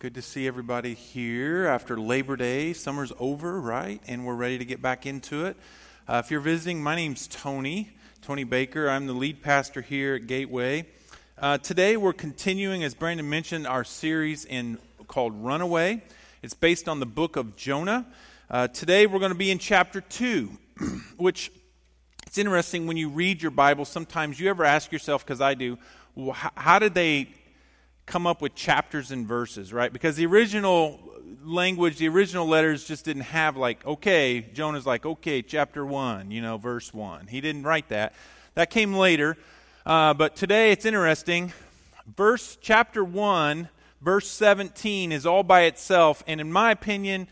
Good to see everybody here after Labor Day. Summer's over, right? And we're ready to get back into it. Uh, if you're visiting, my name's Tony, Tony Baker. I'm the lead pastor here at Gateway. Uh, today we're continuing, as Brandon mentioned, our series in called Runaway. It's based on the book of Jonah. Uh, today we're going to be in chapter 2, which it's interesting when you read your Bible, sometimes you ever ask yourself, because I do, how did they come up with chapters and verses, right? Because the original language, the original letters just didn't have like, okay, Jonah's like, okay, chapter one, you know, verse one. He didn't write that. That came later. Uh, but today it's interesting. Verse chapter one, verse 17 is all by itself, and in my opinion,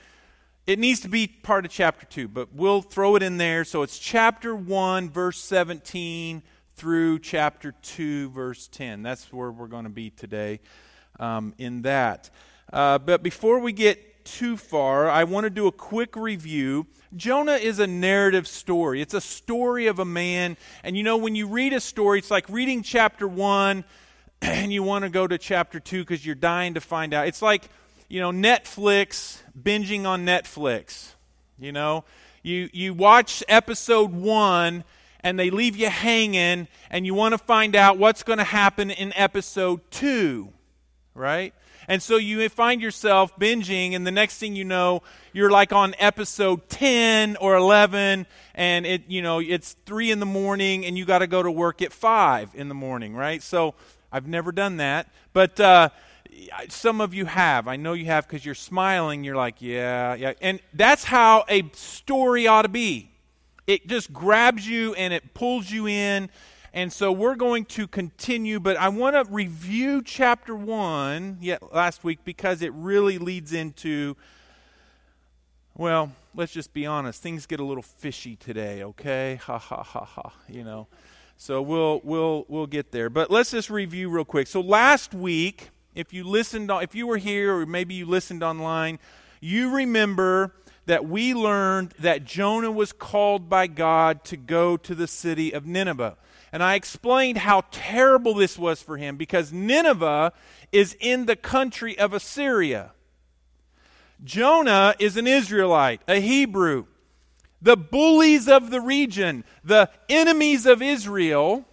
it needs to be part of chapter 2, but we'll throw it in there. So it's chapter 1, verse 17 through chapter 2, verse 10. That's where we're going to be today um, in that. Uh, but before we get too far, I want to do a quick review. Jonah is a narrative story, it's a story of a man. And you know, when you read a story, it's like reading chapter 1 and you want to go to chapter 2 because you're dying to find out. It's like, you know, Netflix, binging on Netflix. You know, you, you watch episode 1 and they leave you hanging, and you want to find out what's going to happen in episode two, right? And so you find yourself binging, and the next thing you know, you're like on episode 10 or 11, and it, you know, it's 3 in the morning, and you got to go to work at 5 in the morning, right? So I've never done that. But uh, some of you have. I know you have because you're smiling. You're like, yeah, yeah. And that's how a story ought to be it just grabs you and it pulls you in. And so we're going to continue, but I want to review chapter 1 yet last week because it really leads into well, let's just be honest, things get a little fishy today, okay? Ha ha ha ha, you know. So we'll we'll we'll get there. But let's just review real quick. So last week, if you listened if you were here or maybe you listened online, you remember that we learned that Jonah was called by God to go to the city of Nineveh. And I explained how terrible this was for him because Nineveh is in the country of Assyria. Jonah is an Israelite, a Hebrew. The bullies of the region, the enemies of Israel,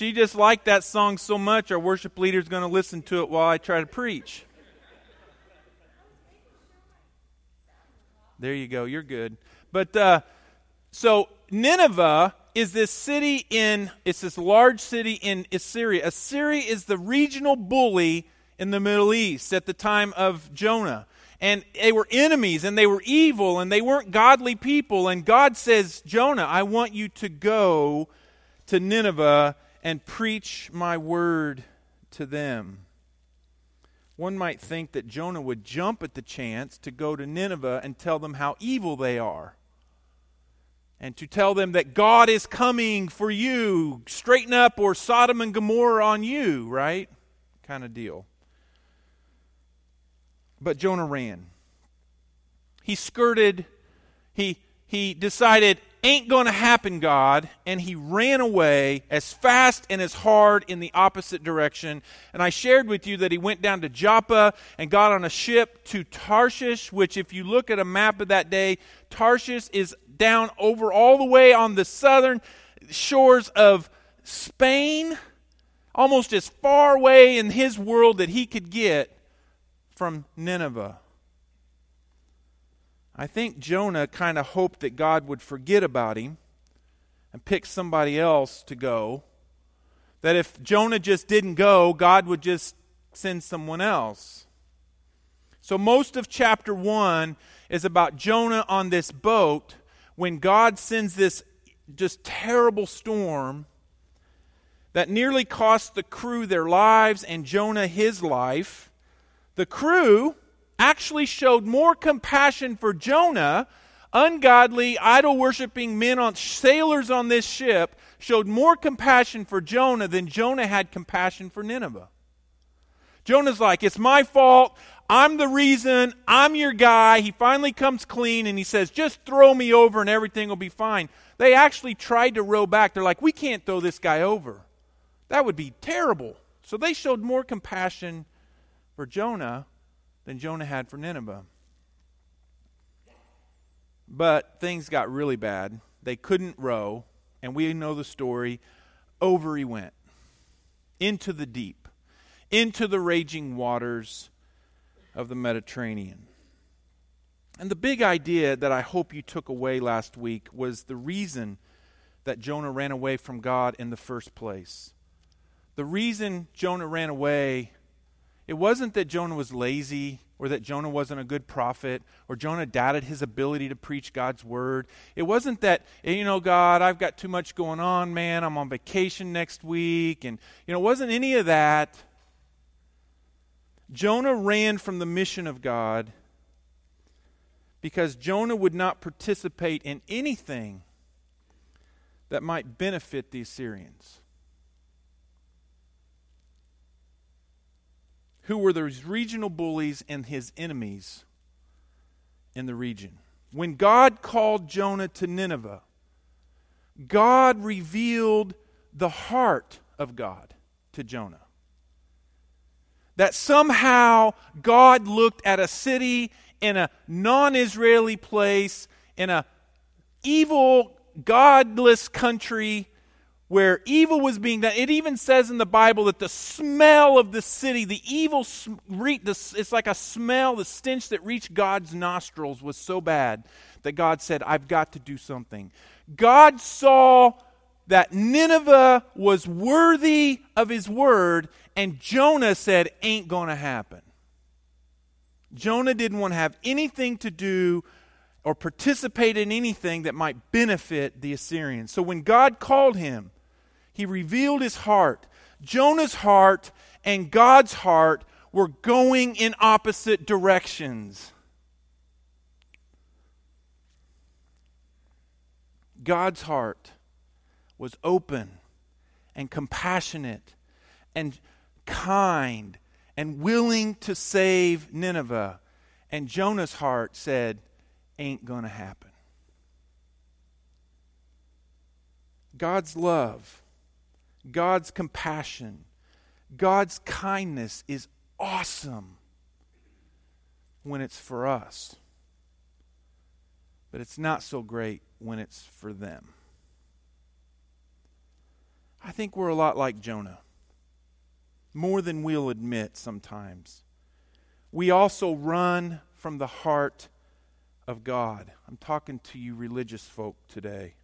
She just liked that song so much, our worship leader is going to listen to it while I try to preach. There you go. You're good. But uh, so Nineveh is this city in, it's this large city in Assyria. Assyria is the regional bully in the Middle East at the time of Jonah. And they were enemies and they were evil and they weren't godly people. And God says, Jonah, I want you to go to Nineveh and preach my word to them. One might think that Jonah would jump at the chance to go to Nineveh and tell them how evil they are. And to tell them that God is coming for you, straighten up, or Sodom and Gomorrah on you, right? Kind of deal. But Jonah ran. He skirted, he, he decided, ain't going to happen, God. And he ran away as fast and as hard in the opposite direction. And I shared with you that he went down to Joppa and got on a ship to Tarshish, which, if you look at a map of that day, Tarshish is down over all the way on the southern shores of Spain, almost as far away in his world that he could get from Nineveh. I think Jonah kind of hoped that God would forget about him and pick somebody else to go. That if Jonah just didn't go, God would just send someone else. So, most of chapter 1 is about Jonah on this boat when God sends this just terrible storm that nearly cost the crew their lives and Jonah his life. The crew actually showed more compassion for Jonah, ungodly, idol worshiping men on sailors on this ship showed more compassion for Jonah than Jonah had compassion for Nineveh. Jonah's like, It's my fault. I'm the reason. I'm your guy. He finally comes clean and he says, Just throw me over and everything will be fine. They actually tried to row back. They're like, we can't throw this guy over. That would be terrible. So they showed more compassion for Jonah than Jonah had for Nineveh. But things got really bad. They couldn't row, and we know the story. Over he went into the deep, into the raging waters of the Mediterranean. And the big idea that I hope you took away last week was the reason that Jonah ran away from God in the first place. The reason Jonah ran away, it wasn't that Jonah was lazy or that Jonah wasn't a good prophet or Jonah doubted his ability to preach God's word. It wasn't that, you know, God, I've got too much going on, man. I'm on vacation next week. And, you know, it wasn't any of that. Jonah ran from the mission of God because Jonah would not participate in anything that might benefit the Assyrians. Who were those regional bullies and his enemies in the region. When God called Jonah to Nineveh, God revealed the heart of God to Jonah. That somehow God looked at a city in a non Israeli place, in a evil, godless country where evil was being done. It even says in the Bible that the smell of the city, the evil, it's like a smell, the stench that reached God's nostrils was so bad that God said, I've got to do something. God saw that Nineveh was worthy of his word, and Jonah said, Ain't going to happen. Jonah didn't want to have anything to do or participate in anything that might benefit the Assyrians. So when God called him, he revealed his heart. Jonah's heart and God's heart were going in opposite directions. God's heart was open and compassionate and kind and willing to save Nineveh. And Jonah's heart said, Ain't going to happen. God's love, God's compassion, God's kindness is awesome when it's for us. But it's not so great when it's for them. I think we're a lot like Jonah more than we'll admit sometimes. We also run from the heart of God. I'm talking to you, religious folk, today.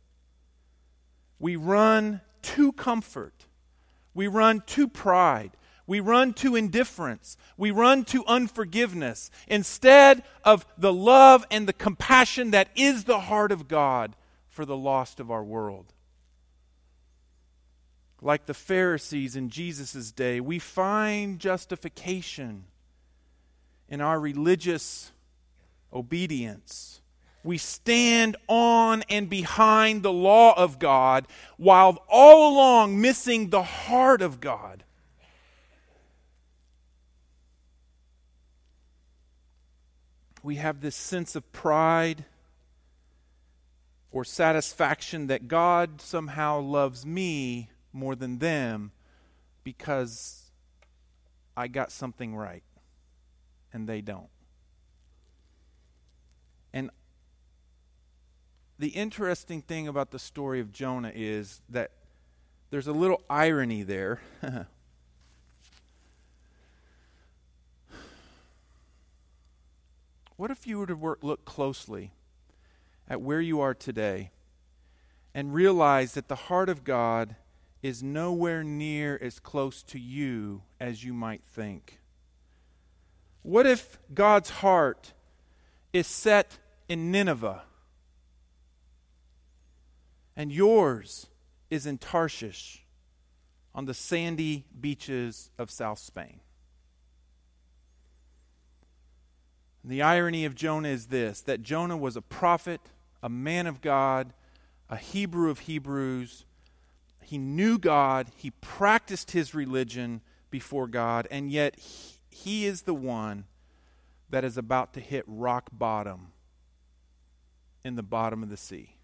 We run to comfort, we run to pride. We run to indifference. We run to unforgiveness instead of the love and the compassion that is the heart of God for the lost of our world like the Pharisees in Jesus' day, we find justification in our religious obedience. We stand on and behind the law of God while all along missing the heart of God. We have this sense of pride or satisfaction that God somehow loves me more than them because I got something right and they don't. The interesting thing about the story of Jonah is that there's a little irony there. what if you were to work, look closely at where you are today and realize that the heart of God is nowhere near as close to you as you might think. What if God's heart is set in Nineveh and yours is in Tarshish on the sandy beaches of South Spain? the irony of Jonah is this that Jonah was a prophet, a man of God, a Hebrew of Hebrews he knew God, he practiced his religion before God, and yet he, he is the one that is about to hit rock bottom in the bottom of the sea.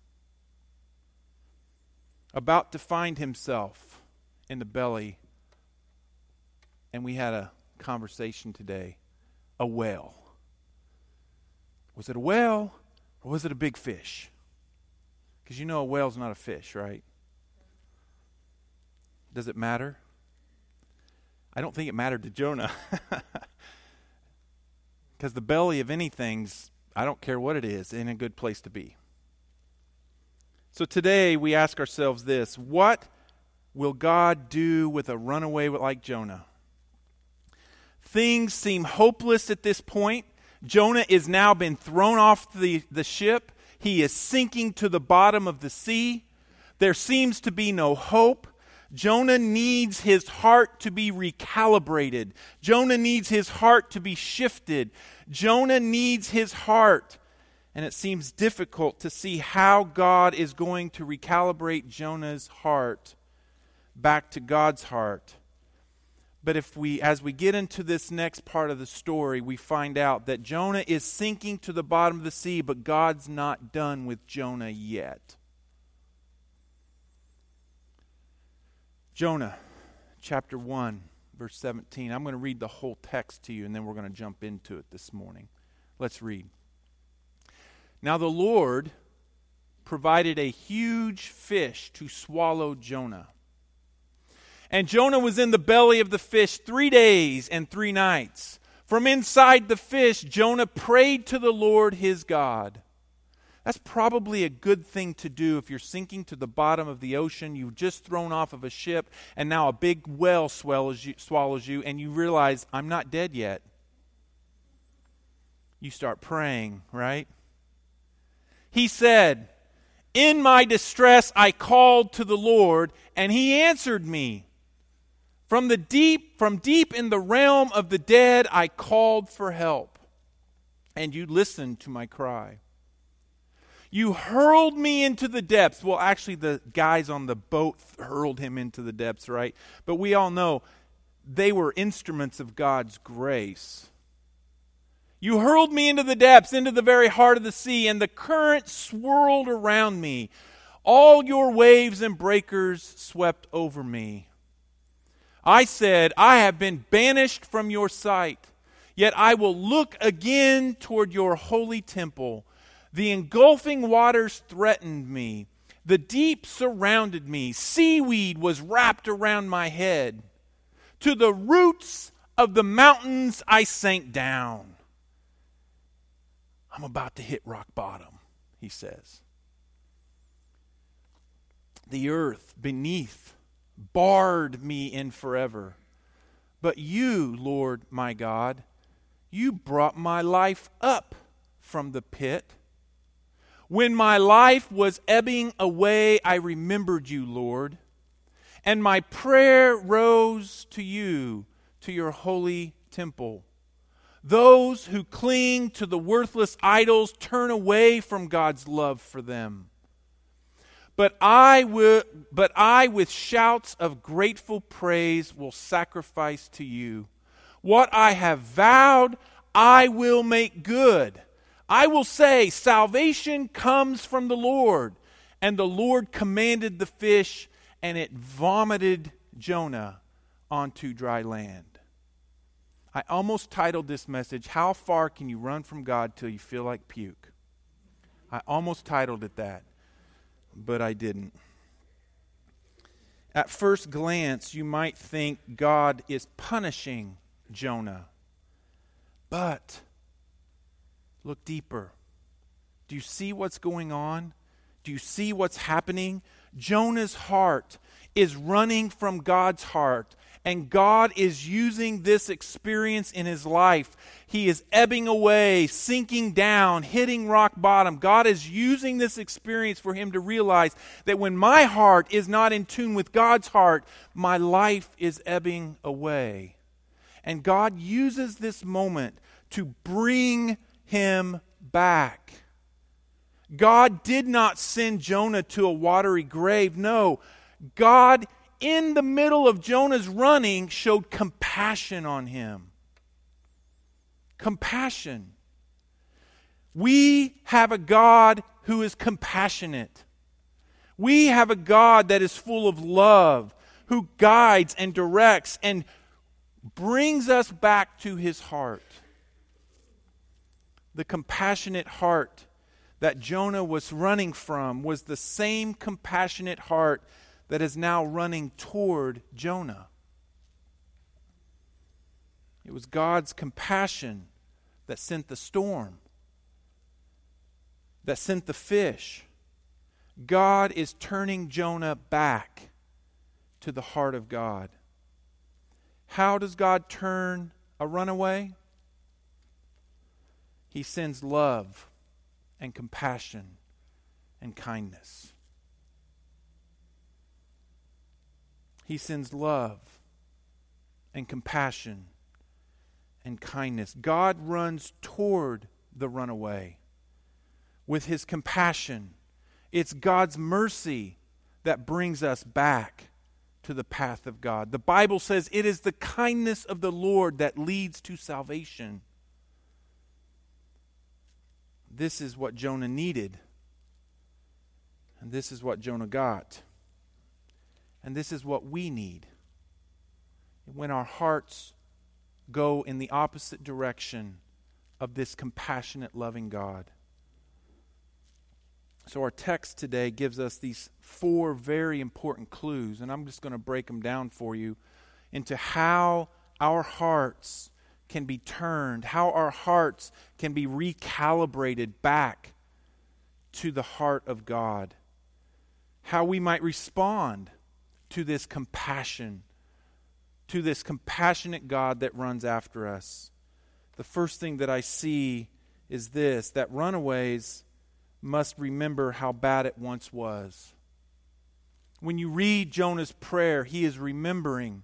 About to find himself in the belly. And we had a conversation today a whale. Was it a whale or was it a big fish? Because you know a whale's not a fish, right? Does it matter? I don't think it mattered to Jonah. Because the belly of anything's, I don't care what it is, in a good place to be. So today we ask ourselves this what will God do with a runaway like Jonah? Things seem hopeless at this point. Jonah is now been thrown off the, the ship. He is sinking to the bottom of the sea. There seems to be no hope. Jonah needs his heart to be recalibrated. Jonah needs his heart to be shifted. Jonah needs his heart. And it seems difficult to see how God is going to recalibrate Jonah's heart back to God's heart. But if we, as we get into this next part of the story, we find out that Jonah is sinking to the bottom of the sea, but God's not done with Jonah yet. Jonah chapter 1, verse 17. I'm going to read the whole text to you, and then we're going to jump into it this morning. Let's read. Now the Lord provided a huge fish to swallow Jonah. And Jonah was in the belly of the fish three days and three nights. From inside the fish, Jonah prayed to the Lord his God. That's probably a good thing to do if you're sinking to the bottom of the ocean. You've just thrown off of a ship, and now a big whale swallows you, swallows you and you realize, I'm not dead yet. You start praying, right? He said, In my distress I called to the Lord, and he answered me. From the deep, from deep in the realm of the dead I called for help, and you listened to my cry. You hurled me into the depths. Well, actually, the guys on the boat hurled him into the depths, right? But we all know they were instruments of God's grace. You hurled me into the depths, into the very heart of the sea, and the current swirled around me. All your waves and breakers swept over me. I said, I have been banished from your sight, yet I will look again toward your holy temple. The engulfing waters threatened me. The deep surrounded me. Seaweed was wrapped around my head. To the roots of the mountains I sank down. I'm about to hit rock bottom, he says. The earth beneath barred me in forever. But you, Lord my God, you brought my life up from the pit. When my life was ebbing away, I remembered you, Lord, and my prayer rose to you, to your holy temple. Those who cling to the worthless idols turn away from God's love for them. But I, will, but I, with shouts of grateful praise, will sacrifice to you. What I have vowed, I will make good. I will say, Salvation comes from the Lord. And the Lord commanded the fish, and it vomited Jonah onto dry land. I almost titled this message, How Far Can You Run from God Till You Feel Like Puke? I almost titled it that, but I didn't. At first glance, you might think God is punishing Jonah. But Look deeper. Do you see what's going on? Do you see what's happening? Jonah's heart is running from God's heart, and God is using this experience in his life. He is ebbing away, sinking down, hitting rock bottom. God is using this experience for him to realize that when my heart is not in tune with God's heart, my life is ebbing away. And God uses this moment to bring him back. God did not send Jonah to a watery grave. No, God, in the middle of Jonah's running, showed compassion on him. Compassion. We have a God who is compassionate. We have a God that is full of love, who guides and directs and brings us back to his heart. The compassionate heart that Jonah was running from was the same compassionate heart that is now running toward Jonah. It was God's compassion that sent the storm, that sent the fish. God is turning Jonah back to the heart of God. How does God turn a runaway? He sends love and compassion and kindness. He sends love and compassion and kindness. God runs toward the runaway with his compassion. It's God's mercy that brings us back to the path of God. The Bible says it is the kindness of the Lord that leads to salvation. This is what Jonah needed. And this is what Jonah got. And this is what we need. When our hearts go in the opposite direction of this compassionate, loving God. So, our text today gives us these four very important clues, and I'm just going to break them down for you into how our hearts can be turned, how our hearts can be recalibrated back to the heart of God, how we might respond to this compassion, to this compassionate God that runs after us. The first thing that I see is this that runaways must remember how bad it once was. When you read Jonah's prayer, he is remembering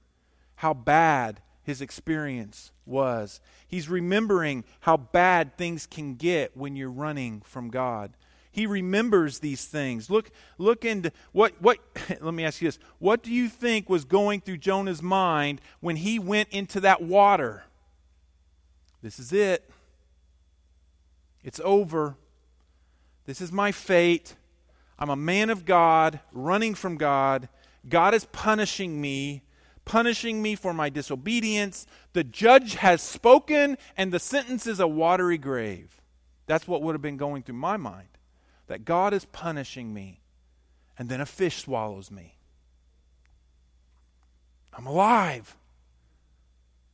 how bad his experience was. He's remembering how bad things can get when you're running from God. He remembers these things. Look, look into what what let me ask you this. What do you think was going through Jonah's mind when he went into that water? This is it. It's over. This is my fate. I'm a man of God, running from God. God is punishing me punishing me for my disobedience. The judge has spoken, and the sentence is a watery grave. That's what would have been going through my mind. That God is punishing me, and then a fish swallows me. I'm alive.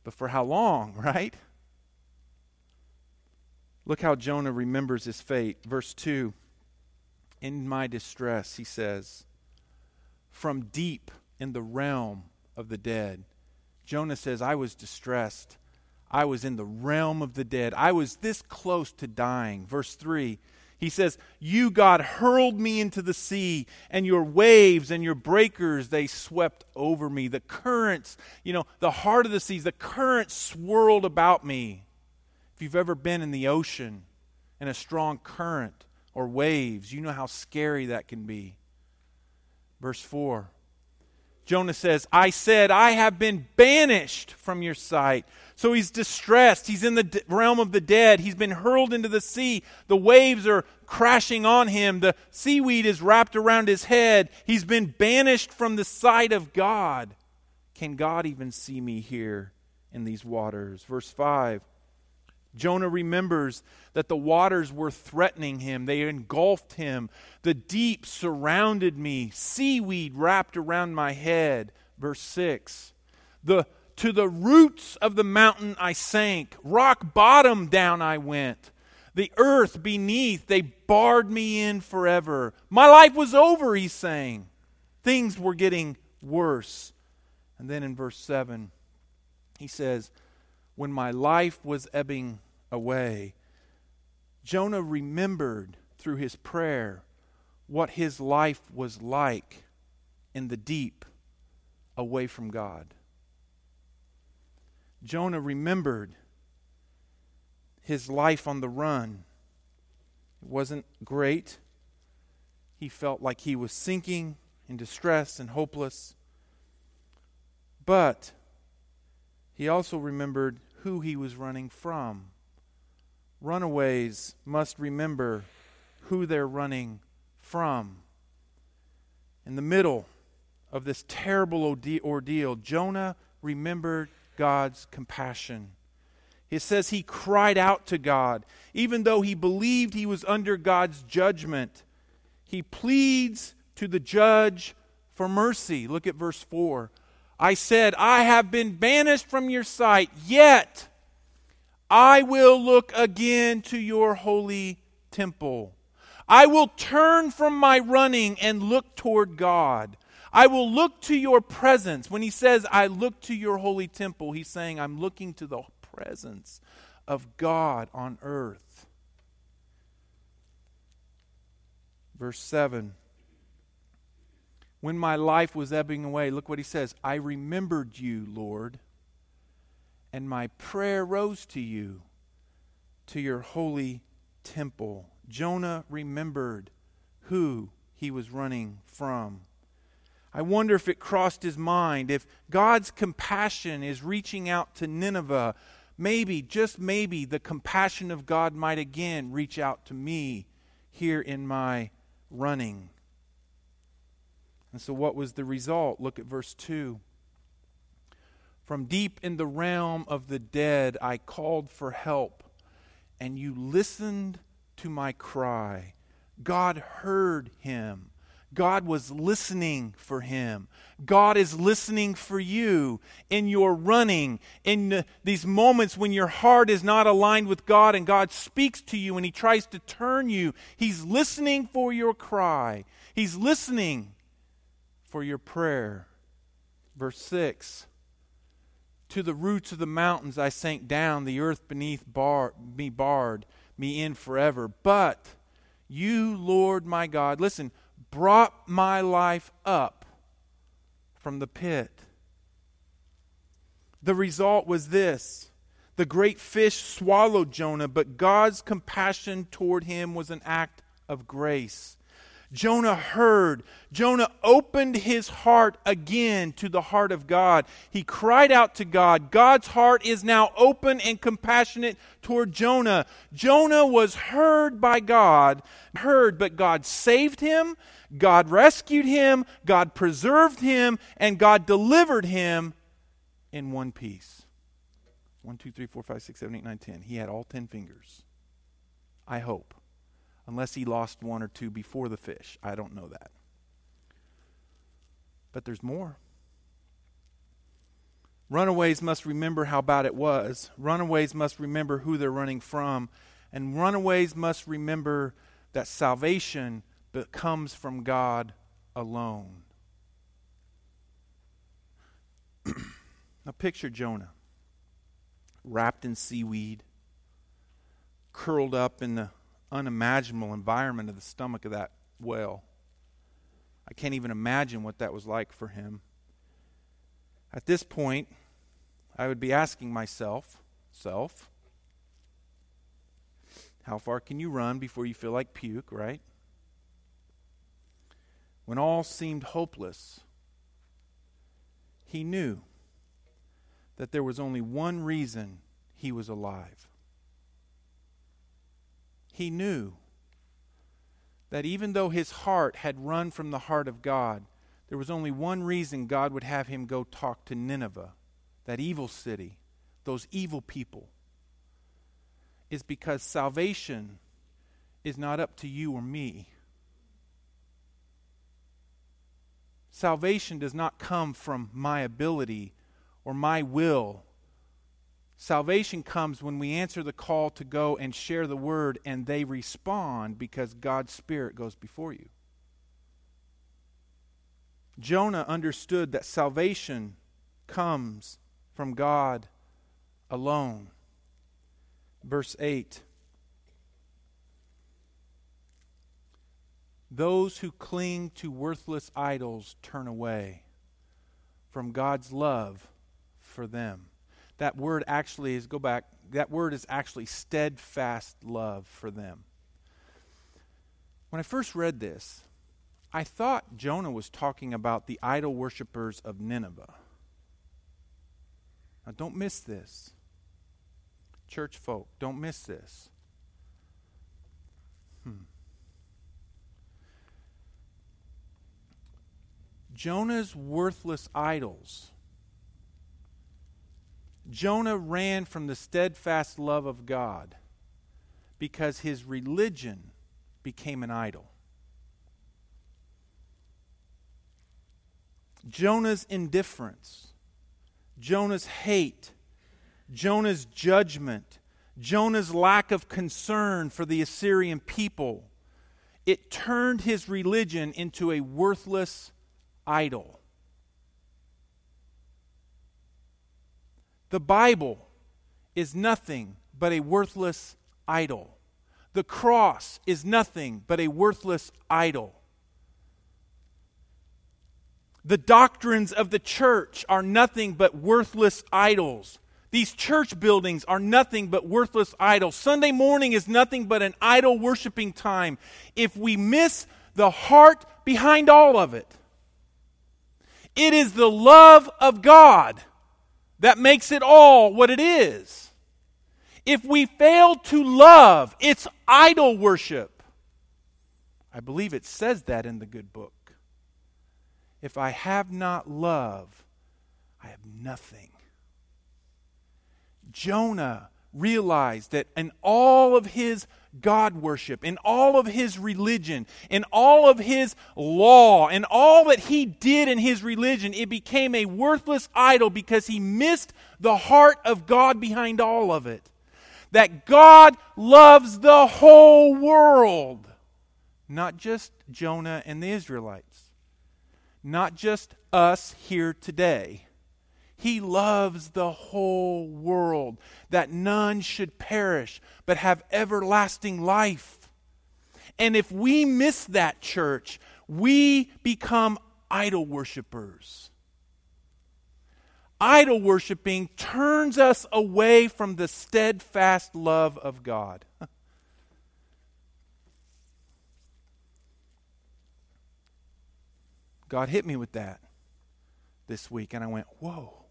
But for how long, right? Look how Jonah remembers his fate. Verse 2 In my distress, he says, from deep in the realm of the dead. Jonah says, I was distressed. I was in the realm of the dead. I was this close to dying. Verse 3, he says, You, God, hurled me into the sea, and your waves and your breakers, they swept over me. The currents, you know, the heart of the seas, the currents swirled about me. If you've ever been in the ocean in a strong current or waves, you know how scary that can be. Verse 4 Jonah says, I said, I have been banished from your sight. So he's distressed. He's in the realm of the dead. He's been hurled into the sea. The waves are crashing on him. The seaweed is wrapped around his head. He's been banished from the sight of God. Can God even see me here in these waters? Verse 5 Jonah remembers that the waters were threatening him, they engulfed him. The deep surrounded me, seaweed wrapped around my head. Verse 6 the, To the roots of the mountain I sank, rock bottom down I went. The earth beneath, they barred me in forever. My life was over, he's saying. Things were getting worse. And then in verse 7, he says, When my life was ebbing away. Jonah remembered through his prayer what his life was like in the deep away from God. Jonah remembered his life on the run. It wasn't great. He felt like he was sinking in distress and hopeless. But he also remembered who he was running from runaways must remember who they're running from. In the middle of this terrible ordeal, Jonah remembered God's compassion. It says he cried out to God. Even though he believed he was under God's judgment, he pleads to the judge for mercy. Look at verse 4. I said, I have been banished from your sight, yet I will look again to your holy temple. I will turn from my running and look toward God. I will look to your presence. When he says, I look to your holy temple, he's saying, I'm looking to the presence of God on earth. Verse 7 When my life was ebbing away, look what he says I remembered you, Lord, and my prayer rose to you, to your holy temple. Jonah remembered who he was running from. I wonder if it crossed his mind if God's compassion is reaching out to Nineveh maybe, just maybe, the compassion of God might again reach out to me here in my running. And so, what was the result? Look at verse 2. From deep in the realm of the dead, I called for help, and you listened to my cry. God heard him God was listening for him. God is listening for you in your running, in the, these moments when your heart is not aligned with God and God speaks to you and he tries to turn you. He's listening for your cry, He's listening for your prayer. Verse 6 To the roots of the mountains I sank down, the earth beneath bar, me barred me in forever. But you, Lord my God, listen brought my life up from the pit. The result was this the great fish swallowed Jonah, but God's compassion toward him was an act of grace. Jonah heard. Jonah opened his heart again to the heart of God. He cried out to God. God's heart is now open and compassionate toward Jonah. Jonah was heard by God, heard, but God saved him. God rescued him. God preserved him. And God delivered him in one piece. One, two, three, four, five, six, seven, eight, nine, ten. He had all ten fingers. I hope unless he lost one or two before the fish. I don't know that. But there's more. Runaways must remember how bad it was. Runaways must remember who they're running from. And runaways must remember that salvation comes from God alone. now, picture Jonah wrapped in seaweed, curled up in the unimaginable environment of the stomach of that whale. I can't even imagine what that was like for him. At this point, I would be asking myself, self, how far can you run before you feel like puke, right? When all seemed hopeless, he knew that there was only one reason he was alive he knew that even though his heart had run from the heart of God, there was only one reason God would have him go talk to Nineveh, that evil city, those evil people, is because salvation is not up to you or me. Salvation does not come from my ability or my will Salvation comes when we answer the call to go and share the word, and they respond because God's Spirit goes before you. Jonah understood that salvation comes from God alone. Verse 8 Those who cling to worthless idols turn away from God's love for them that word actually is, go back, that word is actually steadfast love for them. When I first read this, I thought Jonah was talking about the idol worshippers of Nineveh. Now, don't miss this. Church folk, don't miss this. Hmm. Jonah's worthless idols. Jonah ran from the steadfast love of God because his religion became an idol. Jonah's indifference, Jonah's hate, Jonah's judgment, Jonah's lack of concern for the Assyrian people, it turned his religion into a worthless idol. The Bible is nothing but a worthless idol. The cross is nothing but a worthless idol. The doctrines of the church are nothing but worthless idols. These church buildings are nothing but worthless idols. Sunday morning is nothing but an idol worshiping time if we miss the heart behind all of it. It is the love of God that makes it all what it is. If we fail to love, it's idol worship. I believe it says that in the good book. If I have not love, I have nothing. Jonah realized that in all of his God worship, in all of his religion, in all of his law, in all that he did in his religion, it became a worthless idol because he missed the heart of God behind all of it. That God loves the whole world, not just Jonah and the Israelites, not just us here today he loves the whole world, that none should perish, but have everlasting life. And if we miss that church, we become idol worshippers. Idol worshiping turns us away from the steadfast love of God. God hit me with that this week, and I went, Whoa.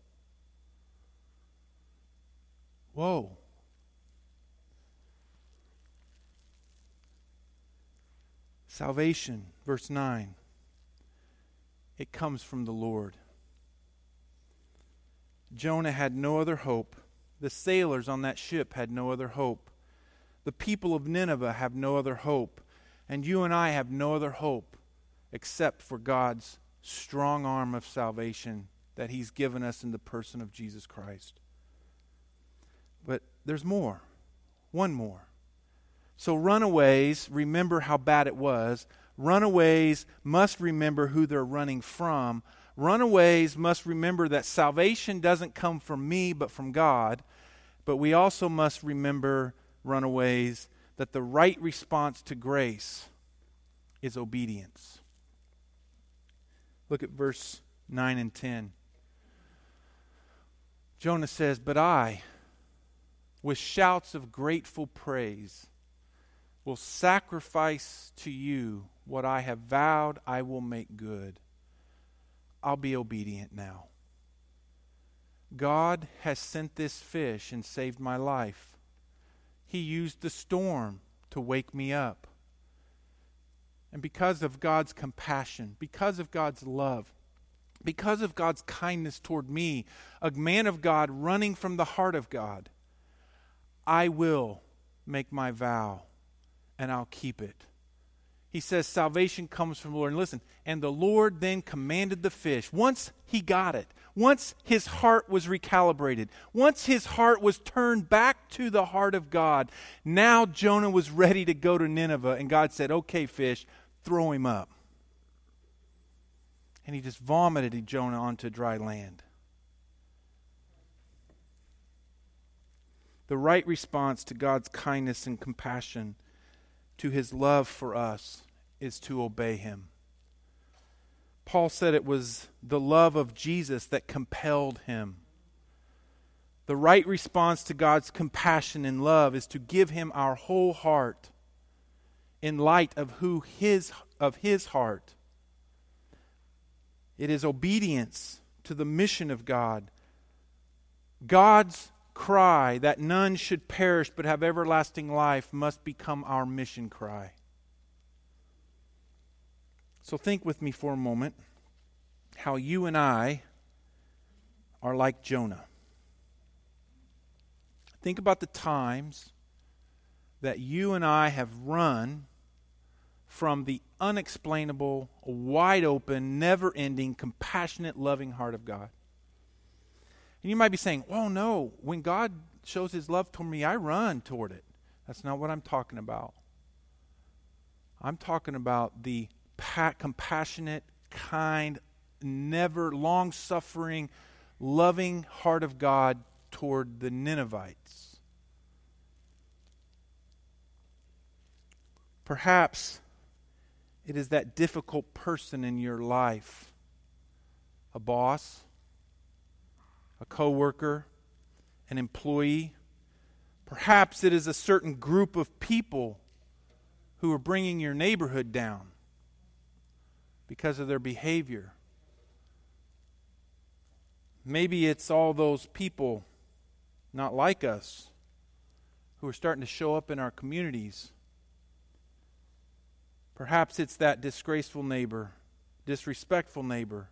Whoa. Salvation, verse 9. It comes from the Lord. Jonah had no other hope. The sailors on that ship had no other hope. The people of Nineveh have no other hope. And you and I have no other hope except for God's strong arm of salvation that He's given us in the person of Jesus Christ. There's more. One more. So, runaways remember how bad it was. Runaways must remember who they're running from. Runaways must remember that salvation doesn't come from me, but from God. But we also must remember, runaways, that the right response to grace is obedience. Look at verse 9 and 10. Jonah says, But I, with shouts of grateful praise, will sacrifice to you what I have vowed I will make good. I'll be obedient now. God has sent this fish and saved my life. He used the storm to wake me up. And because of God's compassion, because of God's love, because of God's kindness toward me, a man of God running from the heart of God, I will make my vow and I'll keep it. He says salvation comes from the Lord. And listen, and the Lord then commanded the fish. Once he got it, once his heart was recalibrated, once his heart was turned back to the heart of God, now Jonah was ready to go to Nineveh. And God said, Okay, fish, throw him up. And he just vomited Jonah onto dry land. The right response to God's kindness and compassion, to his love for us, is to obey him. Paul said it was the love of Jesus that compelled him. The right response to God's compassion and love is to give him our whole heart in light of who his of his heart. It is obedience to the mission of God. God's cry that none should perish but have everlasting life must become our mission cry. So think with me for a moment. how you and I are like Jonah. Think about the times that you and I have run from the unexplainable, wide open, never ending, compassionate, loving heart of God. And you might be saying, oh no, when God shows his love toward me, I run toward it. That's not what I'm talking about. I'm talking about the pa- compassionate, kind, never long suffering, loving heart of God toward the Ninevites. Perhaps it is that difficult person in your life a boss, a coworker, an employee. Perhaps it is a certain group of people who are bringing your neighborhood down because of their behavior. Maybe it's all those people not like us who are starting to show up in our communities. Perhaps it's that disgraceful neighbor, disrespectful neighbor,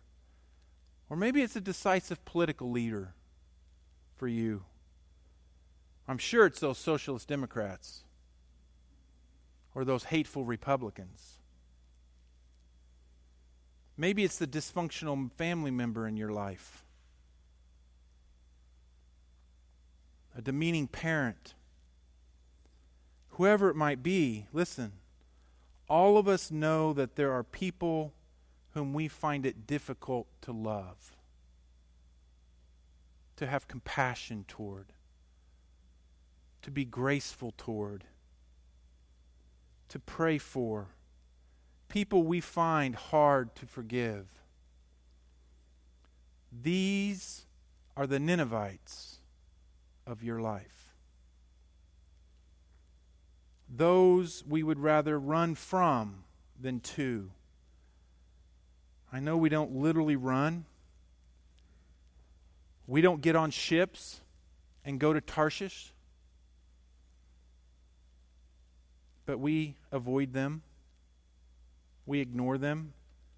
or maybe it's a decisive political leader for you. I'm sure it's those socialist Democrats or those hateful Republicans. Maybe it's the dysfunctional family member in your life, a demeaning parent. Whoever it might be, listen, all of us know that there are people whom we find it difficult to love, to have compassion toward, to be graceful toward, to pray for, people we find hard to forgive. These are the Ninevites of your life. Those we would rather run from than to. I know we don't literally run. We don't get on ships and go to Tarshish. But we avoid them. We ignore them.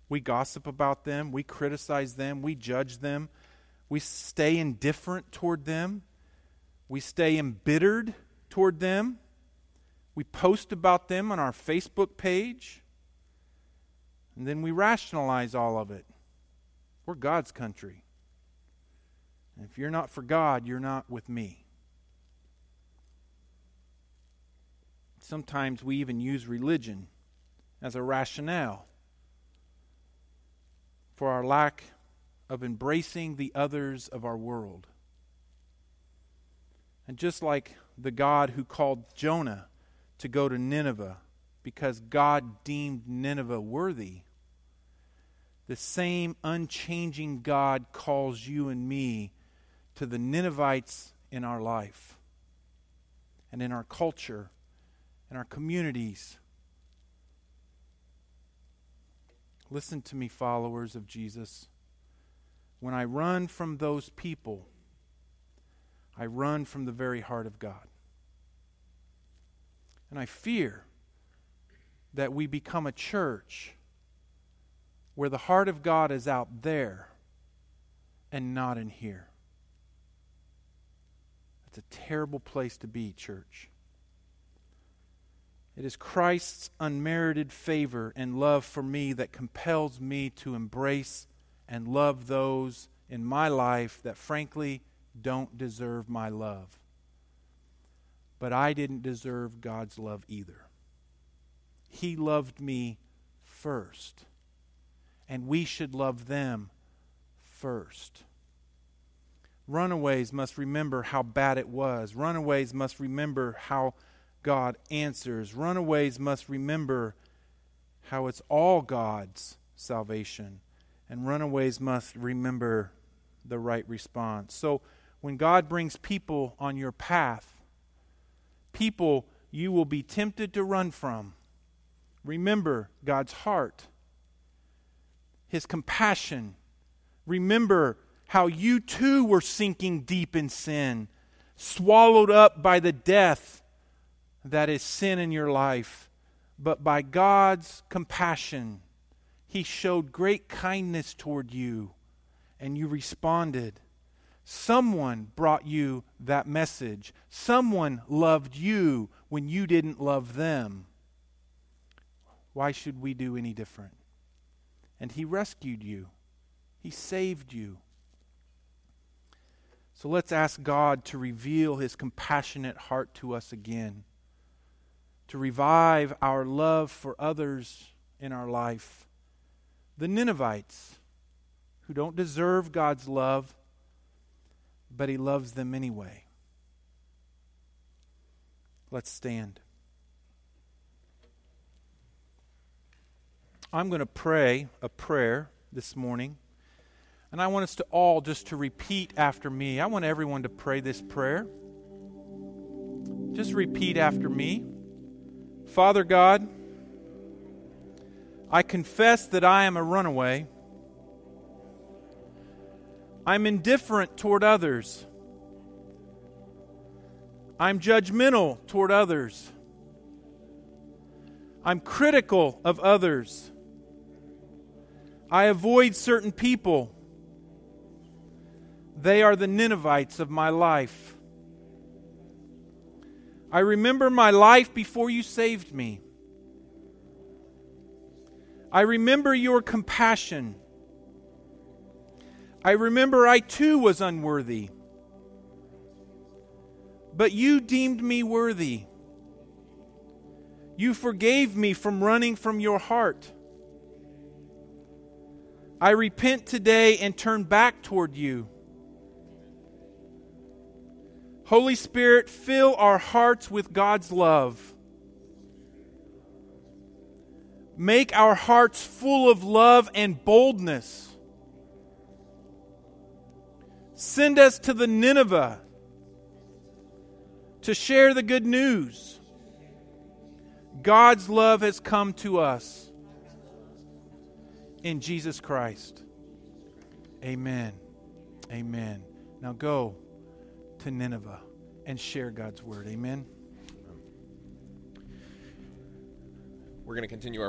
We gossip about them. We criticize them. We judge them. We stay indifferent toward them. We stay embittered toward them. We post about them on our Facebook page. And then we rationalize all of it. We're God's country. And if you're not for God, you're not with me. Sometimes we even use religion as a rationale for our lack of embracing the others of our world. And just like the God who called Jonah to go to Nineveh because God deemed Nineveh worthy, the same unchanging God calls you and me to the Ninevites in our life and in our culture, in our communities. Listen to me, followers of Jesus. When I run from those people, I run from the very heart of God. And I fear that we become a church where the heart of God is out there and not in here. It's a terrible place to be, church. It is Christ's unmerited favor and love for me that compels me to embrace and love those in my life that frankly don't deserve my love. But I didn't deserve God's love either. He loved me first, and we should love them first. Runaways must remember how bad it was. Runaways must remember how God answers. Runaways must remember how it's all God's salvation. And runaways must remember the right response. So when God brings people on your path, people you will be tempted to run from, remember God's heart, His compassion. Remember how you too were sinking deep in sin, swallowed up by the death that is sin in your life, but by God's compassion, he showed great kindness toward you and you responded. Someone brought you that message. Someone loved you when you didn't love them. Why should we do any different? And He rescued you, He saved you. So let's ask God to reveal His compassionate heart to us again, to revive our love for others in our life. The Ninevites, who don't deserve God's love, but He loves them anyway. Let's stand. I'm going to pray a prayer this morning. And I want us to all just to repeat after me. I want everyone to pray this prayer. Just repeat after me. Father God, I confess that I am a runaway. I'm indifferent toward others. I'm judgmental toward others. I'm critical of others. I avoid certain people. They are the Ninevites of my life. I remember my life before you saved me. I remember your compassion. I remember I too was unworthy. But you deemed me worthy. You forgave me from running from your heart. I repent today and turn back toward you. Holy Spirit, fill our hearts with God's love. Make our hearts full of love and boldness. Send us to the Nineveh to share the good news. God's love has come to us in Jesus Christ. Amen. Amen. Now go to Nineveh and share God's word. Amen. We're going to continue our